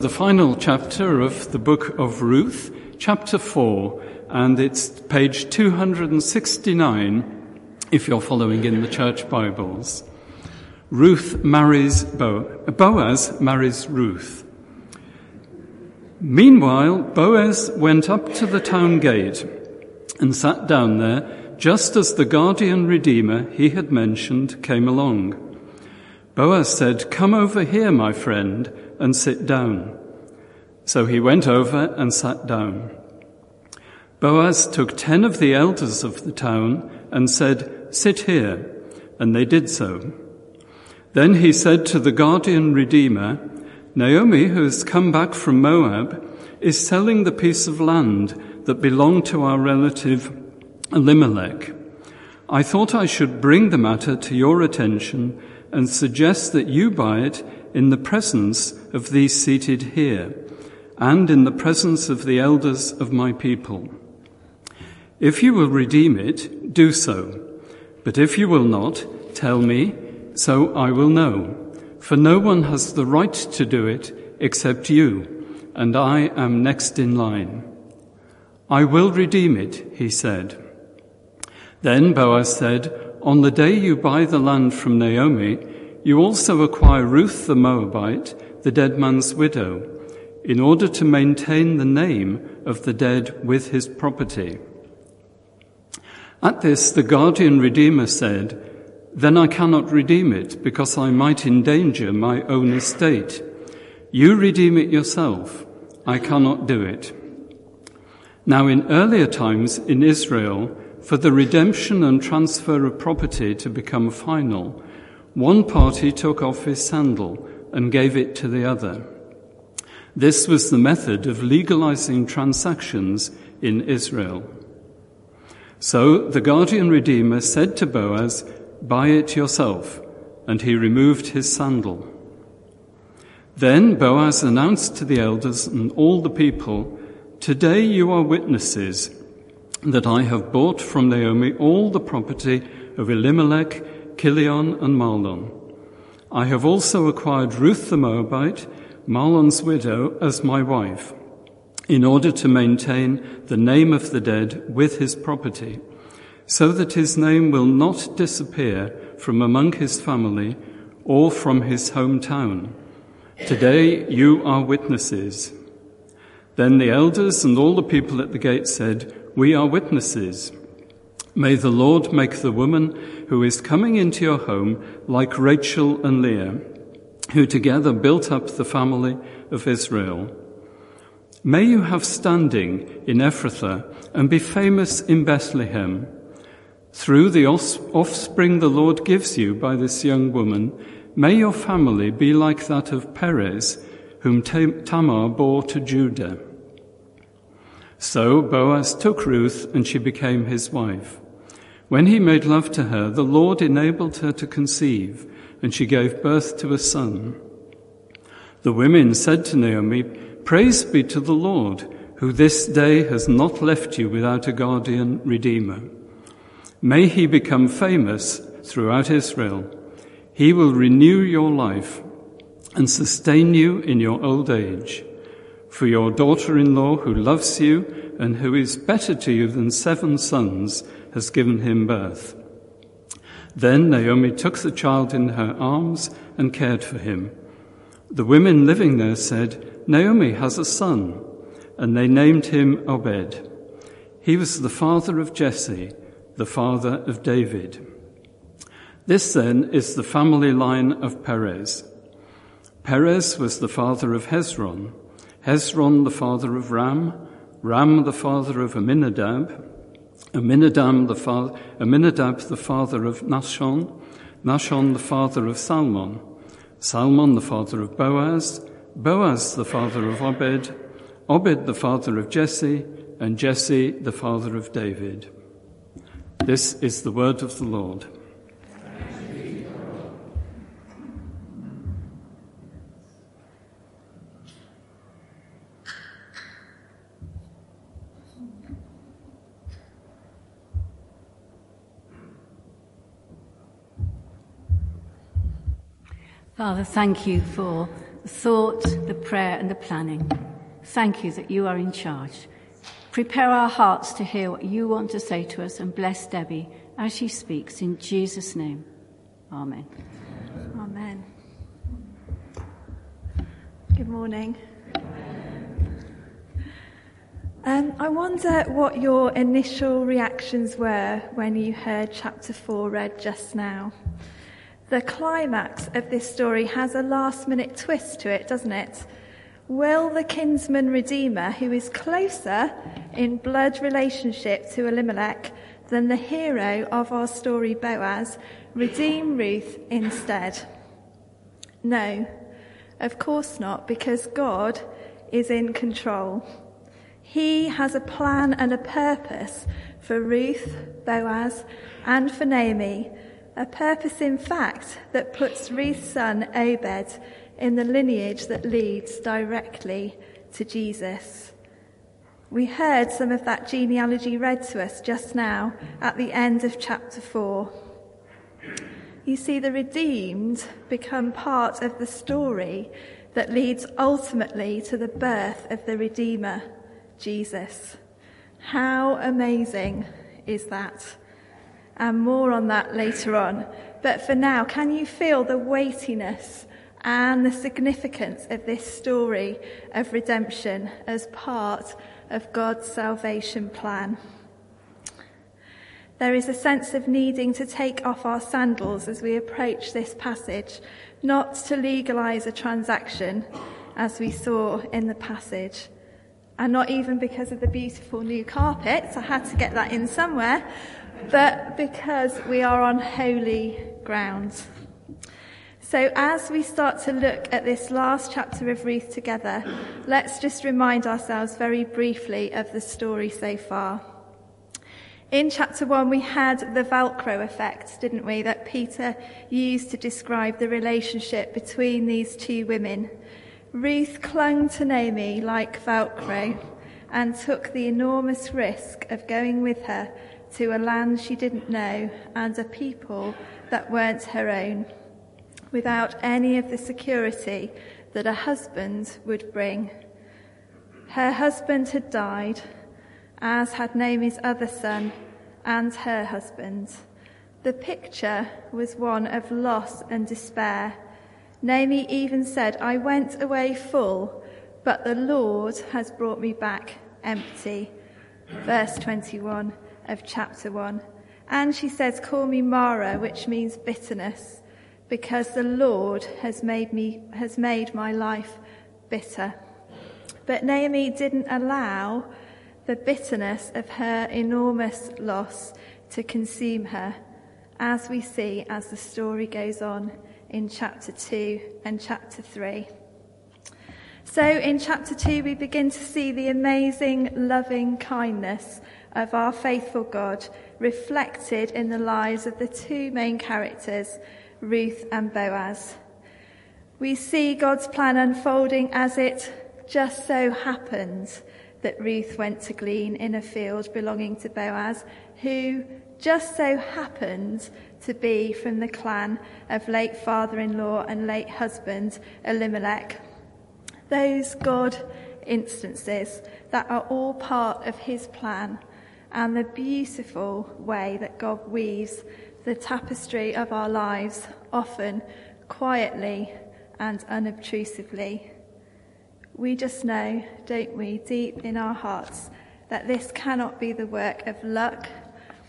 The final chapter of the book of Ruth, chapter 4, and it's page 269 if you're following in the church Bibles. Ruth marries Bo- Boaz marries Ruth. Meanwhile, Boaz went up to the town gate and sat down there just as the guardian redeemer he had mentioned came along. Boaz said, Come over here, my friend and sit down. So he went over and sat down. Boaz took ten of the elders of the town and said, Sit here. And they did so. Then he said to the guardian redeemer, Naomi, who has come back from Moab, is selling the piece of land that belonged to our relative Elimelech. I thought I should bring the matter to your attention and suggest that you buy it in the presence of these seated here and in the presence of the elders of my people. If you will redeem it, do so. But if you will not, tell me, so I will know. For no one has the right to do it except you, and I am next in line. I will redeem it, he said. Then Boaz said, On the day you buy the land from Naomi, you also acquire Ruth the Moabite, the dead man's widow, in order to maintain the name of the dead with his property. At this, the guardian redeemer said, Then I cannot redeem it, because I might endanger my own estate. You redeem it yourself. I cannot do it. Now, in earlier times in Israel, for the redemption and transfer of property to become final, one party took off his sandal and gave it to the other. This was the method of legalizing transactions in Israel. So the guardian redeemer said to Boaz, Buy it yourself. And he removed his sandal. Then Boaz announced to the elders and all the people, Today you are witnesses that I have bought from Naomi all the property of Elimelech Kilion and Mahlon. I have also acquired Ruth the Moabite, Mahlon's widow, as my wife, in order to maintain the name of the dead with his property, so that his name will not disappear from among his family or from his hometown. Today you are witnesses. Then the elders and all the people at the gate said, We are witnesses. May the Lord make the woman who is coming into your home like Rachel and Leah, who together built up the family of Israel. May you have standing in Ephrathah and be famous in Bethlehem. Through the offspring the Lord gives you by this young woman, may your family be like that of Perez, whom Tamar bore to Judah. So Boaz took Ruth and she became his wife. When he made love to her, the Lord enabled her to conceive, and she gave birth to a son. The women said to Naomi, Praise be to the Lord, who this day has not left you without a guardian redeemer. May he become famous throughout Israel. He will renew your life and sustain you in your old age. For your daughter in law, who loves you and who is better to you than seven sons, has given him birth. Then Naomi took the child in her arms and cared for him. The women living there said, Naomi has a son, and they named him Obed. He was the father of Jesse, the father of David. This then is the family line of Perez. Perez was the father of Hezron, Hezron the father of Ram, Ram the father of Amminadab, Amminadab the, father, Amminadab the father of Nahshon, Nahshon the father of Salmon, Salmon the father of Boaz, Boaz the father of Obed, Obed the father of Jesse, and Jesse the father of David. This is the word of the Lord. Father, thank you for the thought, the prayer, and the planning. Thank you that you are in charge. Prepare our hearts to hear what you want to say to us and bless Debbie as she speaks in Jesus' name. Amen. Amen. Good morning. Um, I wonder what your initial reactions were when you heard chapter 4 read just now. The climax of this story has a last minute twist to it, doesn't it? Will the kinsman redeemer, who is closer in blood relationship to Elimelech than the hero of our story, Boaz, redeem Ruth instead? No, of course not, because God is in control. He has a plan and a purpose for Ruth, Boaz, and for Naomi, a purpose in fact that puts Ruth's son Obed in the lineage that leads directly to Jesus. We heard some of that genealogy read to us just now at the end of chapter 4. You see, the redeemed become part of the story that leads ultimately to the birth of the Redeemer Jesus. How amazing is that? And more on that later on. But for now, can you feel the weightiness and the significance of this story of redemption as part of God's salvation plan? There is a sense of needing to take off our sandals as we approach this passage, not to legalize a transaction, as we saw in the passage, and not even because of the beautiful new carpets. I had to get that in somewhere, but because we are on holy ground. So, as we start to look at this last chapter of Ruth together, let's just remind ourselves very briefly of the story so far. In chapter one, we had the Velcro effect, didn't we, that Peter used to describe the relationship between these two women. Ruth clung to Naomi like Velcro and took the enormous risk of going with her to a land she didn't know and a people that weren't her own, without any of the security that a husband would bring. Her husband had died, as had Naomi's other son and her husband. The picture was one of loss and despair Naomi even said, I went away full, but the Lord has brought me back empty. Verse 21 of chapter 1. And she says, Call me Mara, which means bitterness, because the Lord has made me, has made my life bitter. But Naomi didn't allow the bitterness of her enormous loss to consume her, as we see as the story goes on in chapter 2 and chapter 3. So, in chapter 2, we begin to see the amazing loving kindness of our faithful God reflected in the lives of the two main characters, Ruth and Boaz. We see God's plan unfolding as it just so happened that Ruth went to glean in a field belonging to Boaz, who just so happened to be from the clan of late father in law and late husband Elimelech. Those God instances that are all part of his plan and the beautiful way that God weaves the tapestry of our lives, often quietly and unobtrusively. We just know, don't we, deep in our hearts, that this cannot be the work of luck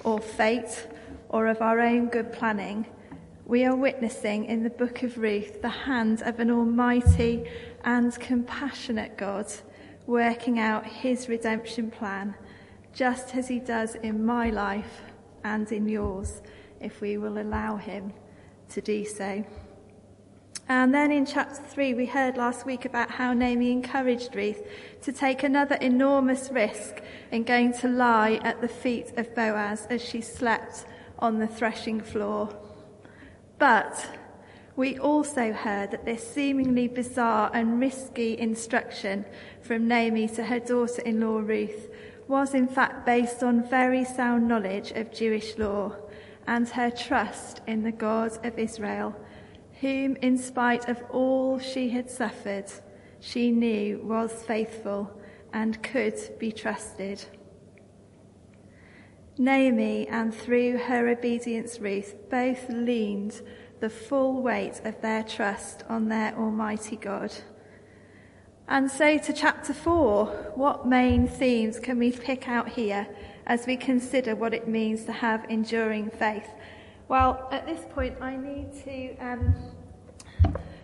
or fate or of our own good planning, we are witnessing in the book of Ruth the hand of an almighty and compassionate God working out his redemption plan, just as he does in my life and in yours, if we will allow him to do so. And then in chapter 3, we heard last week about how Naomi encouraged Ruth to take another enormous risk in going to lie at the feet of Boaz as she slept on the threshing floor. But we also heard that this seemingly bizarre and risky instruction from Naomi to her daughter in law Ruth was in fact based on very sound knowledge of Jewish law and her trust in the God of Israel, whom, in spite of all she had suffered, she knew was faithful and could be trusted. Naomi and through her obedience Ruth both leaned the full weight of their trust on their Almighty God. And so to chapter four, what main themes can we pick out here as we consider what it means to have enduring faith? Well, at this point, I need to um,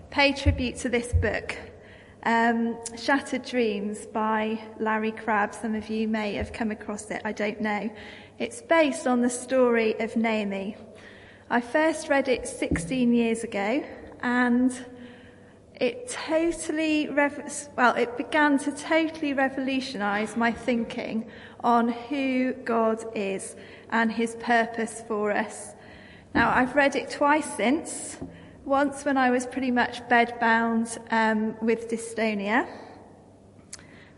pay tribute to this book, um, Shattered Dreams by Larry Crabb. Some of you may have come across it, I don't know. It's based on the story of Naomi. I first read it 16 years ago and it totally, rev- well, it began to totally revolutionize my thinking on who God is and his purpose for us. Now, I've read it twice since. Once when I was pretty much bedbound um, with dystonia.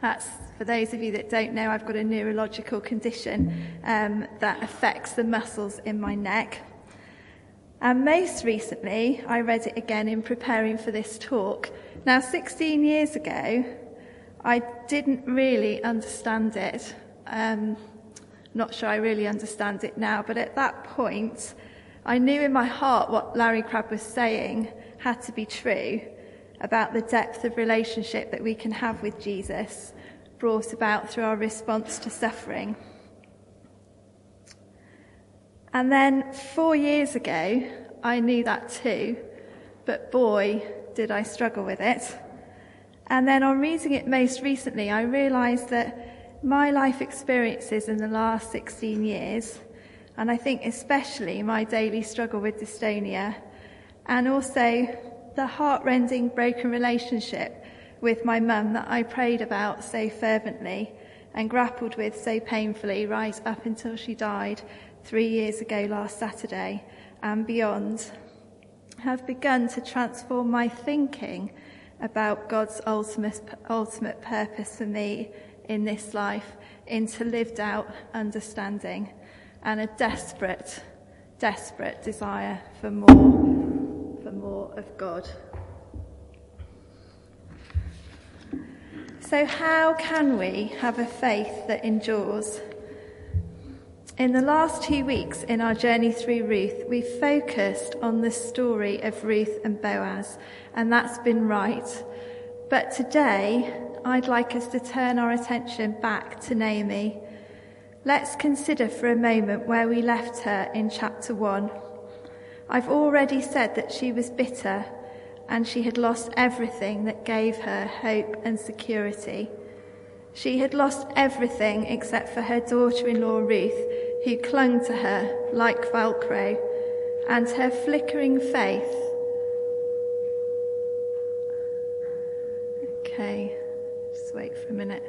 That's, for those of you that don't know, I've got a neurological condition um, that affects the muscles in my neck. And most recently, I read it again in preparing for this talk. Now, 16 years ago, I didn't really understand it. Um, not sure I really understand it now, but at that point, I knew in my heart what Larry Crabb was saying had to be true about the depth of relationship that we can have with Jesus, brought about through our response to suffering. And then four years ago, I knew that too, but boy, did I struggle with it. And then on reading it most recently, I realised that my life experiences in the last 16 years and I think especially my daily struggle with dystonia, and also the heartrending broken relationship with my mum that I prayed about so fervently and grappled with so painfully right up until she died three years ago last Saturday and beyond, have begun to transform my thinking about God's ultimate, ultimate purpose for me in this life into lived out understanding and a desperate, desperate desire for more, for more of God. So, how can we have a faith that endures? In the last two weeks in our journey through Ruth, we've focused on the story of Ruth and Boaz, and that's been right. But today, I'd like us to turn our attention back to Naomi Let's consider for a moment where we left her in chapter 1. I've already said that she was bitter and she had lost everything that gave her hope and security. She had lost everything except for her daughter in law Ruth, who clung to her like Velcro, and her flickering faith. Okay, just wait for a minute.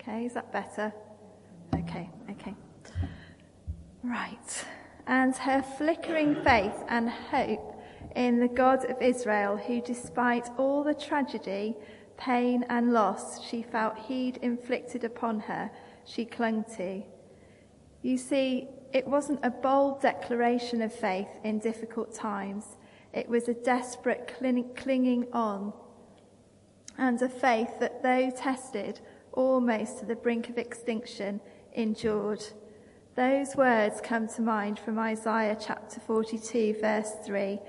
Okay, is that better? Okay, okay. Right. And her flickering faith and hope in the God of Israel, who, despite all the tragedy, pain, and loss she felt he'd inflicted upon her, she clung to. You see, it wasn't a bold declaration of faith in difficult times. It was a desperate clinging on and a faith that, though tested, almost to the brink of extinction, endured. Those words come to mind from Isaiah chapter 42, verse 3.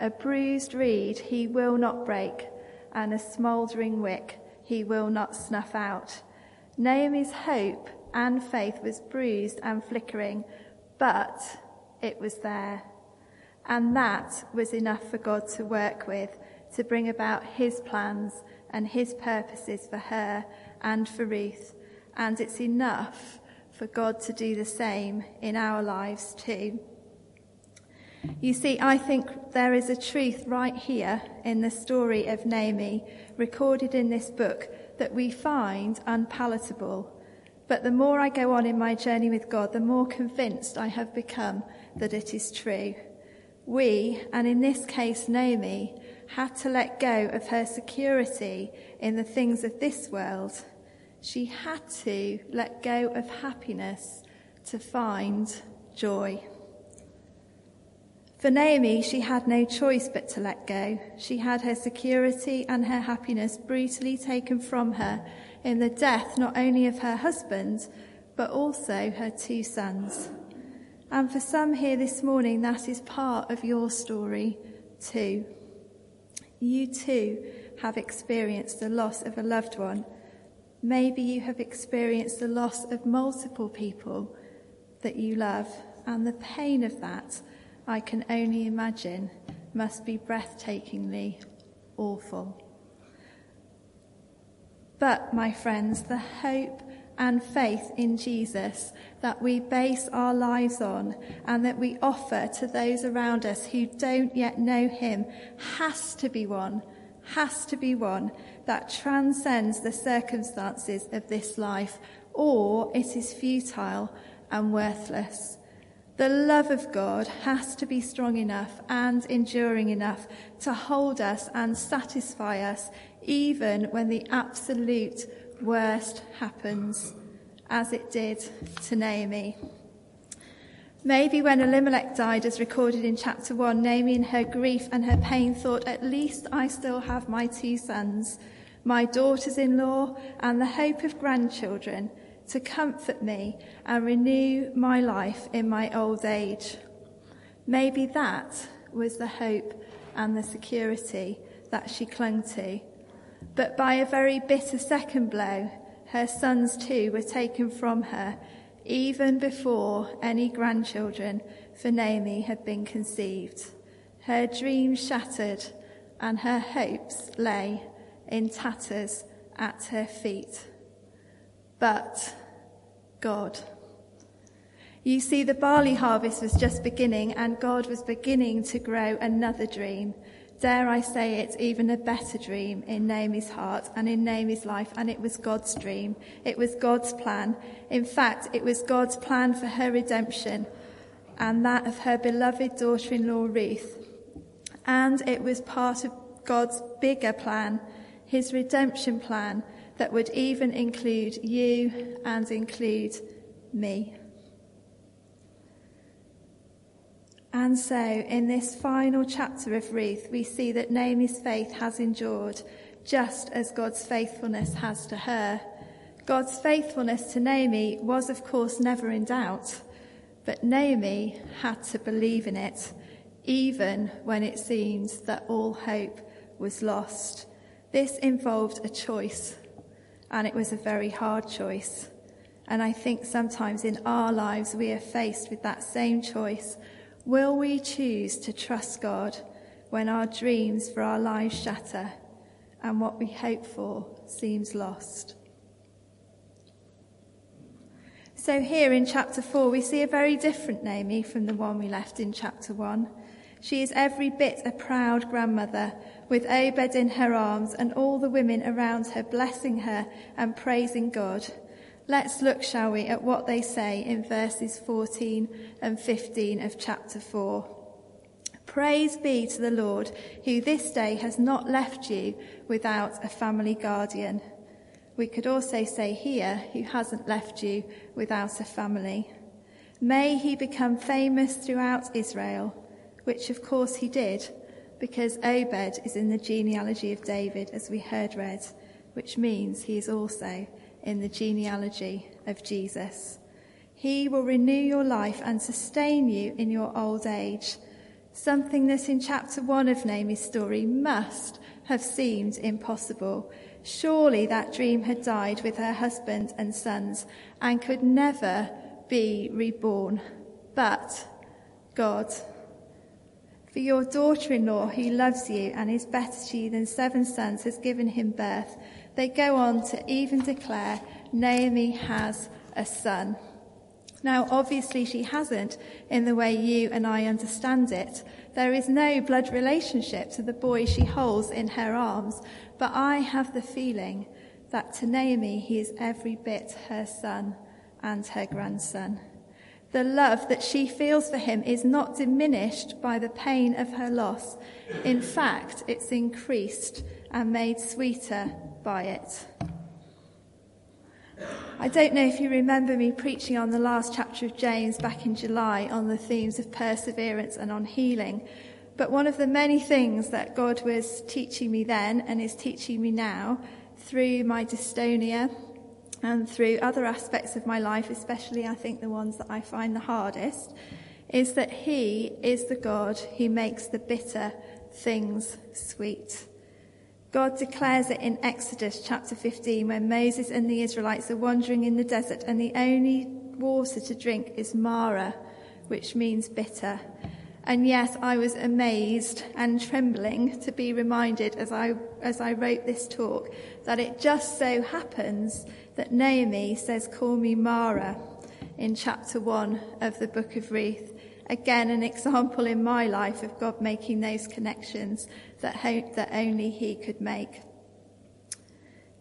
A bruised reed he will not break, and a smouldering wick he will not snuff out. Naomi's hope and faith was bruised and flickering, but it was there. And that was enough for God to work with, to bring about his plans and his purposes for her and for Ruth, and it's enough for God to do the same in our lives too. You see, I think there is a truth right here in the story of Naomi, recorded in this book, that we find unpalatable. But the more I go on in my journey with God, the more convinced I have become that it is true. We, and in this case Naomi, had to let go of her security in the things of this world She had to let go of happiness to find joy. For Naomi, she had no choice but to let go. She had her security and her happiness brutally taken from her in the death not only of her husband, but also her two sons. And for some here this morning, that is part of your story too. You too have experienced the loss of a loved one. Maybe you have experienced the loss of multiple people that you love, and the pain of that I can only imagine must be breathtakingly awful. But, my friends, the hope and faith in Jesus that we base our lives on and that we offer to those around us who don't yet know Him has to be one, has to be one that transcends the circumstances of this life, or it is futile and worthless. The love of God has to be strong enough and enduring enough to hold us and satisfy us even when the absolute worst happens, as it did to Naomi. Maybe when Elimelech died, as recorded in chapter 1, Naomi in her grief and her pain thought, At least I still have my two sons, my daughters in law, and the hope of grandchildren to comfort me and renew my life in my old age. Maybe that was the hope and the security that she clung to. But by a very bitter second blow, her sons too were taken from her, even before any grandchildren for Naomi had been conceived. Her dreams shattered, and her hopes lay in tatters at her feet. But God. You see, the barley harvest was just beginning, and God was beginning to grow another dream. Dare I say it, even a better dream in Naomi's heart and in Naomi's life, and it was God's dream. It was God's plan. In fact, it was God's plan for her redemption and that of her beloved daughter in law Ruth. And it was part of God's bigger plan, his redemption plan, that would even include you and include me. And so, in this final chapter of Ruth, we see that Naomi's faith has endured, just as God's faithfulness has to her. God's faithfulness to Naomi was, of course, never in doubt, but Naomi had to believe in it, even when it seemed that all hope was lost. This involved a choice, and it was a very hard choice. And I think sometimes in our lives we are faced with that same choice. Will we choose to trust God when our dreams for our lives shatter and what we hope for seems lost? So, here in chapter 4, we see a very different Naomi from the one we left in chapter 1. She is every bit a proud grandmother with Obed in her arms and all the women around her blessing her and praising God. Let's look, shall we, at what they say in verses 14 and 15 of chapter 4. Praise be to the Lord, who this day has not left you without a family guardian. We could also say here, who hasn't left you without a family. May he become famous throughout Israel, which of course he did because Obed is in the genealogy of David, as we heard read, which means he is also in the genealogy of Jesus. He will renew your life and sustain you in your old age. Something that in chapter one of Naomi's story must have seemed impossible. Surely that dream had died with her husband and sons and could never be reborn. But God for your daughter in law, who loves you and is better to you than seven sons, has given him birth. They go on to even declare Naomi has a son. Now, obviously, she hasn't in the way you and I understand it. There is no blood relationship to the boy she holds in her arms, but I have the feeling that to Naomi he is every bit her son and her grandson. The love that she feels for him is not diminished by the pain of her loss. In fact, it's increased and made sweeter by it. I don't know if you remember me preaching on the last chapter of James back in July on the themes of perseverance and on healing. But one of the many things that God was teaching me then and is teaching me now through my dystonia and through other aspects of my life, especially I think the ones that I find the hardest, is that He is the God who makes the bitter things sweet. God declares it in Exodus chapter 15 when Moses and the Israelites are wandering in the desert and the only water to drink is Mara, which means bitter. And yes, I was amazed and trembling to be reminded as I, as I wrote this talk that it just so happens that Naomi says, call me Mara in chapter one of the book of Ruth. Again, an example in my life of God making those connections that, that only He could make.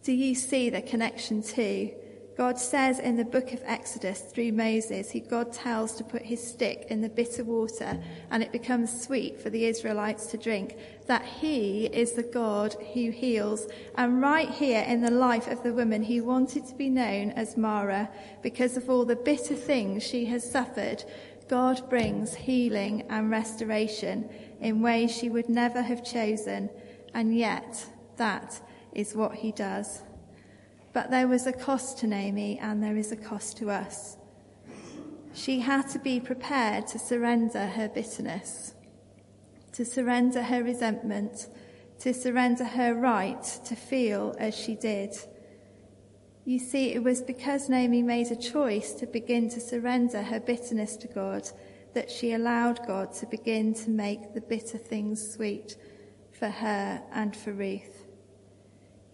Do you see the connection too? God says in the book of Exodus through Moses, who God tells to put his stick in the bitter water and it becomes sweet for the Israelites to drink, that he is the God who heals. And right here in the life of the woman who wanted to be known as Mara, because of all the bitter things she has suffered, God brings healing and restoration in ways she would never have chosen, and yet that is what he does. But there was a cost to Naomi, and there is a cost to us. She had to be prepared to surrender her bitterness, to surrender her resentment, to surrender her right to feel as she did. You see, it was because Naomi made a choice to begin to surrender her bitterness to God that she allowed God to begin to make the bitter things sweet for her and for Ruth.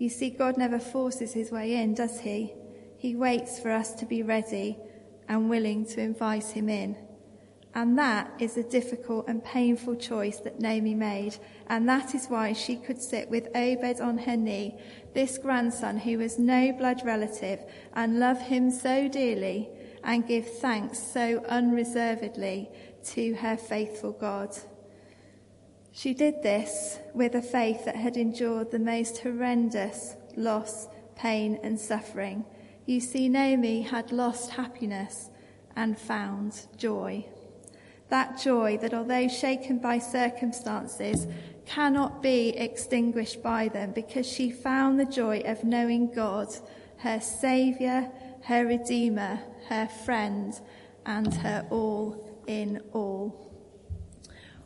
You see, God never forces his way in, does he? He waits for us to be ready and willing to invite him in. And that is a difficult and painful choice that Naomi made. And that is why she could sit with Obed on her knee, this grandson who was no blood relative, and love him so dearly and give thanks so unreservedly to her faithful God. She did this with a faith that had endured the most horrendous loss, pain, and suffering. You see, Naomi had lost happiness and found joy. That joy that, although shaken by circumstances, cannot be extinguished by them because she found the joy of knowing God, her Saviour, her Redeemer, her friend, and her all in all.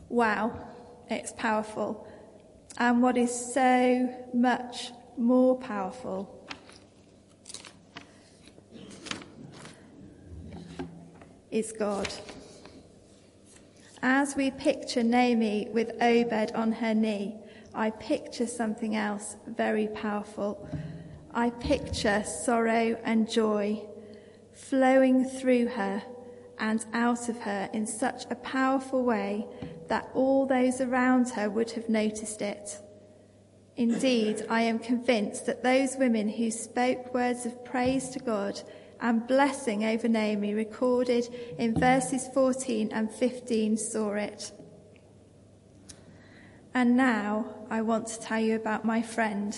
Wow, it's powerful. And what is so much more powerful is God. As we picture Naomi with Obed on her knee, I picture something else very powerful. I picture sorrow and joy flowing through her and out of her in such a powerful way that all those around her would have noticed it. Indeed, I am convinced that those women who spoke words of praise to God and blessing over Naomi recorded in verses 14 and 15 saw it. And now I want to tell you about my friend,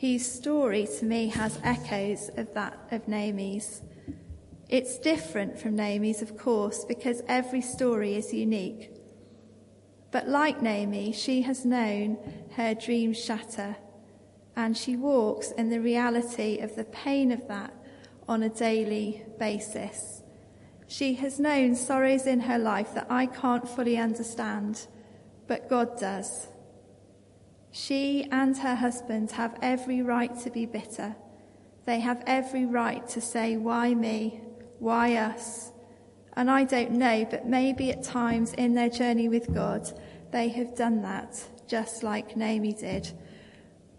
whose story to me has echoes of that of Naomi's. It's different from Naomi's, of course, because every story is unique. But like Naomi, she has known her dreams shatter, and she walks in the reality of the pain of that on a daily basis. She has known sorrows in her life that I can't fully understand, but God does. She and her husband have every right to be bitter. They have every right to say, Why me? Why us? And I don't know, but maybe at times in their journey with God, they have done that, just like Naomi did.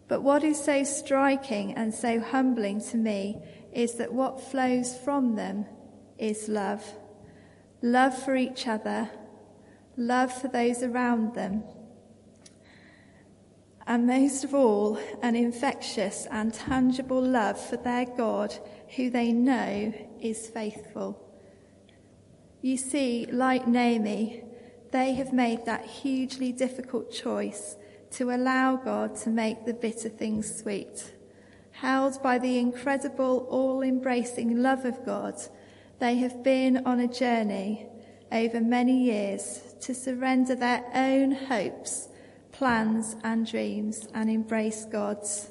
But what is so striking and so humbling to me is that what flows from them is love. Love for each other, love for those around them, and most of all, an infectious and tangible love for their God, who they know is faithful. You see, like Naomi, they have made that hugely difficult choice to allow God to make the bitter things sweet. Held by the incredible, all embracing love of God, they have been on a journey over many years to surrender their own hopes, plans, and dreams and embrace God's.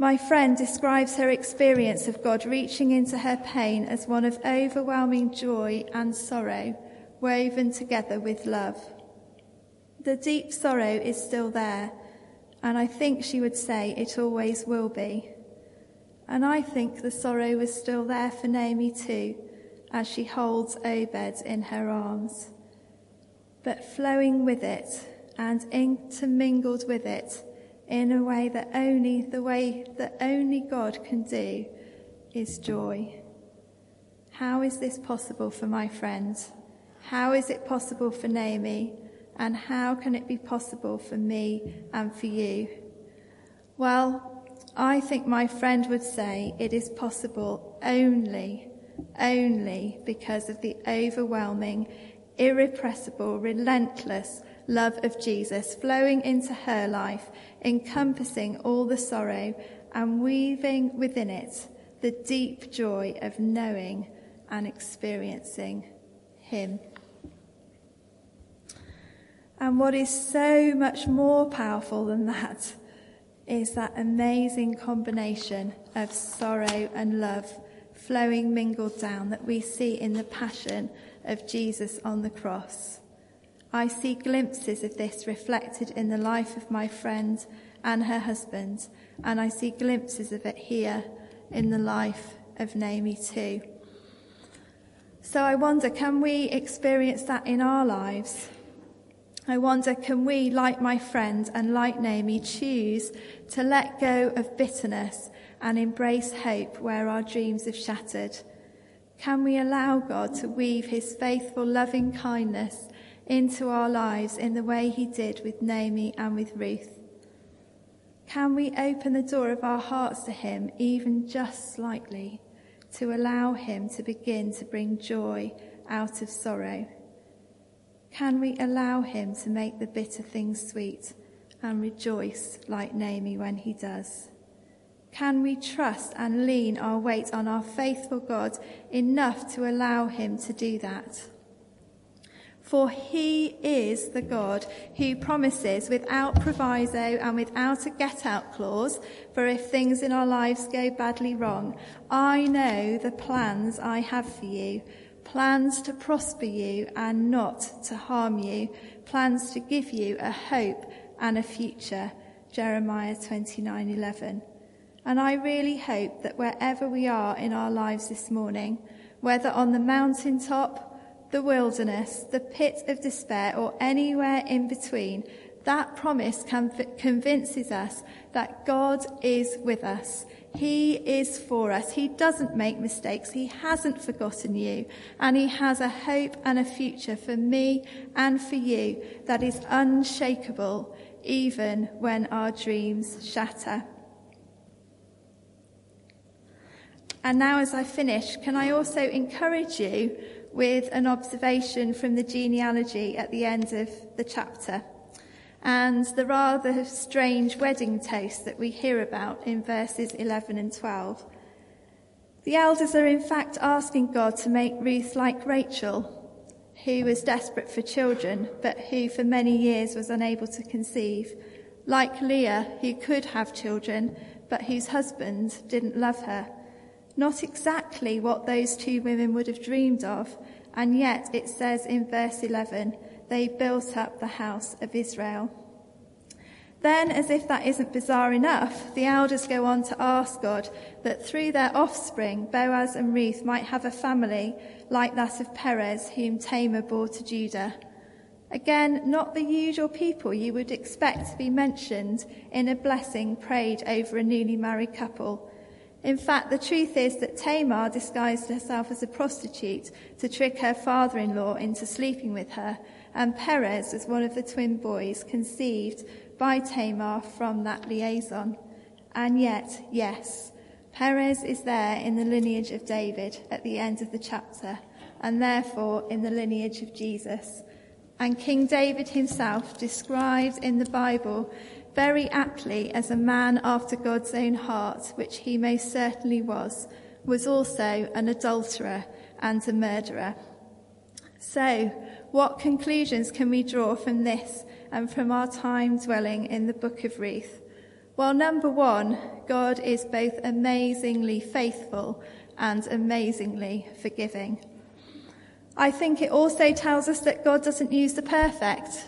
My friend describes her experience of God reaching into her pain as one of overwhelming joy and sorrow, woven together with love. The deep sorrow is still there, and I think she would say it always will be. And I think the sorrow was still there for Naomi too, as she holds Obed in her arms. But flowing with it and intermingled with it in a way that only the way that only God can do is joy. How is this possible for my friends? How is it possible for Naomi? And how can it be possible for me and for you? Well, I think my friend would say it is possible only, only because of the overwhelming, irrepressible, relentless love of Jesus flowing into her life encompassing all the sorrow and weaving within it the deep joy of knowing and experiencing Him. And what is so much more powerful than that is that amazing combination of sorrow and love flowing mingled down that we see in the passion of Jesus on the cross. I see glimpses of this reflected in the life of my friend and her husband, and I see glimpses of it here in the life of Naomi too. So I wonder, can we experience that in our lives? I wonder, can we, like my friend and like Naomi, choose to let go of bitterness and embrace hope where our dreams have shattered? Can we allow God to weave his faithful, loving kindness into our lives in the way he did with Naomi and with Ruth? Can we open the door of our hearts to him even just slightly to allow him to begin to bring joy out of sorrow? Can we allow him to make the bitter things sweet and rejoice like Naomi when he does? Can we trust and lean our weight on our faithful God enough to allow him to do that? For he is the God who promises without proviso and without a get out clause, for if things in our lives go badly wrong, I know the plans I have for you plans to prosper you and not to harm you, plans to give you a hope and a future. Jeremiah 29:11. And I really hope that wherever we are in our lives this morning, whether on the mountaintop the wilderness, the pit of despair, or anywhere in between, that promise convinces us that God is with us. He is for us. He doesn't make mistakes. He hasn't forgotten you. And He has a hope and a future for me and for you that is unshakable even when our dreams shatter. And now, as I finish, can I also encourage you with an observation from the genealogy at the end of the chapter and the rather strange wedding toast that we hear about in verses 11 and 12. The elders are in fact asking God to make Ruth like Rachel, who was desperate for children, but who for many years was unable to conceive, like Leah, who could have children, but whose husband didn't love her. Not exactly what those two women would have dreamed of, and yet it says in verse 11, they built up the house of Israel. Then, as if that isn't bizarre enough, the elders go on to ask God that through their offspring, Boaz and Ruth might have a family like that of Perez, whom Tamar bore to Judah. Again, not the usual people you would expect to be mentioned in a blessing prayed over a newly married couple. In fact, the truth is that Tamar disguised herself as a prostitute to trick her father in law into sleeping with her, and Perez was one of the twin boys conceived by Tamar from that liaison. And yet, yes, Perez is there in the lineage of David at the end of the chapter, and therefore in the lineage of Jesus. And King David himself, described in the Bible very aptly as a man after God's own heart, which he most certainly was, was also an adulterer and a murderer. So, what conclusions can we draw from this and from our time dwelling in the book of Ruth? Well, number one, God is both amazingly faithful and amazingly forgiving. I think it also tells us that God doesn't use the perfect.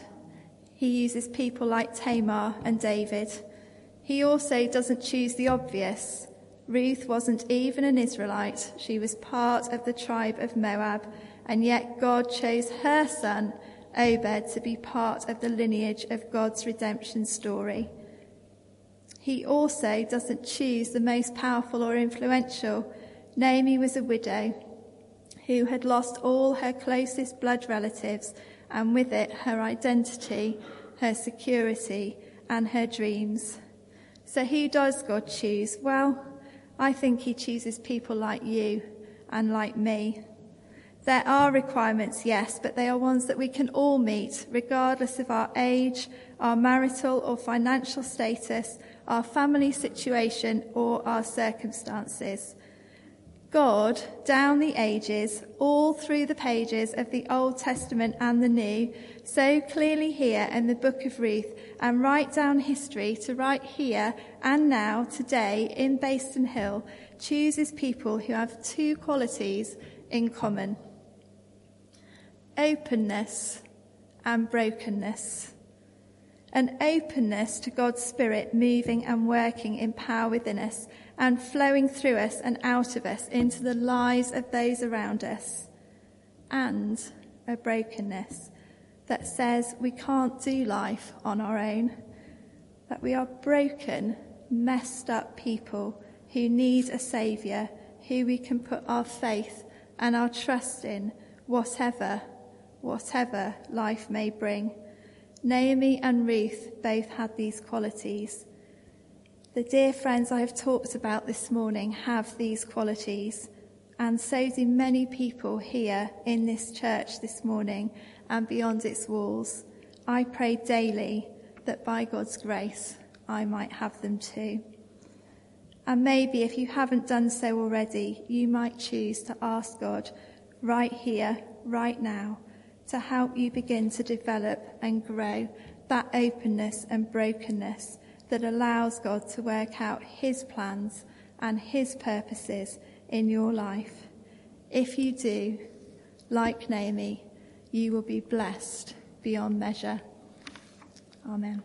He uses people like Tamar and David. He also doesn't choose the obvious. Ruth wasn't even an Israelite. She was part of the tribe of Moab, and yet God chose her son, Obed, to be part of the lineage of God's redemption story. He also doesn't choose the most powerful or influential. Naomi was a widow who had lost all her closest blood relatives and with it her identity, her security, and her dreams. So who does God choose? Well, I think he chooses people like you and like me. There are requirements, yes, but they are ones that we can all meet, regardless of our age, our marital or financial status, our family situation, or our circumstances. God, down the ages, all through the pages of the Old Testament and the New, so clearly here in the book of Ruth, and right down history to right here and now, today, in Bayston Hill, chooses people who have two qualities in common openness and brokenness. An openness to God's Spirit moving and working in power within us and flowing through us and out of us into the lives of those around us. And a brokenness that says we can't do life on our own, that we are broken, messed up people who need a Saviour, who we can put our faith and our trust in, whatever, whatever life may bring. Naomi and Ruth both had these qualities. The dear friends I have talked about this morning have these qualities, and so do many people here in this church this morning and beyond its walls. I pray daily that by God's grace I might have them too. And maybe if you haven't done so already, you might choose to ask God right here, right now, to help you begin to develop and grow that openness and brokenness that allows God to work out his plans and his purposes in your life. If you do, like Naomi, you will be blessed beyond measure. Amen.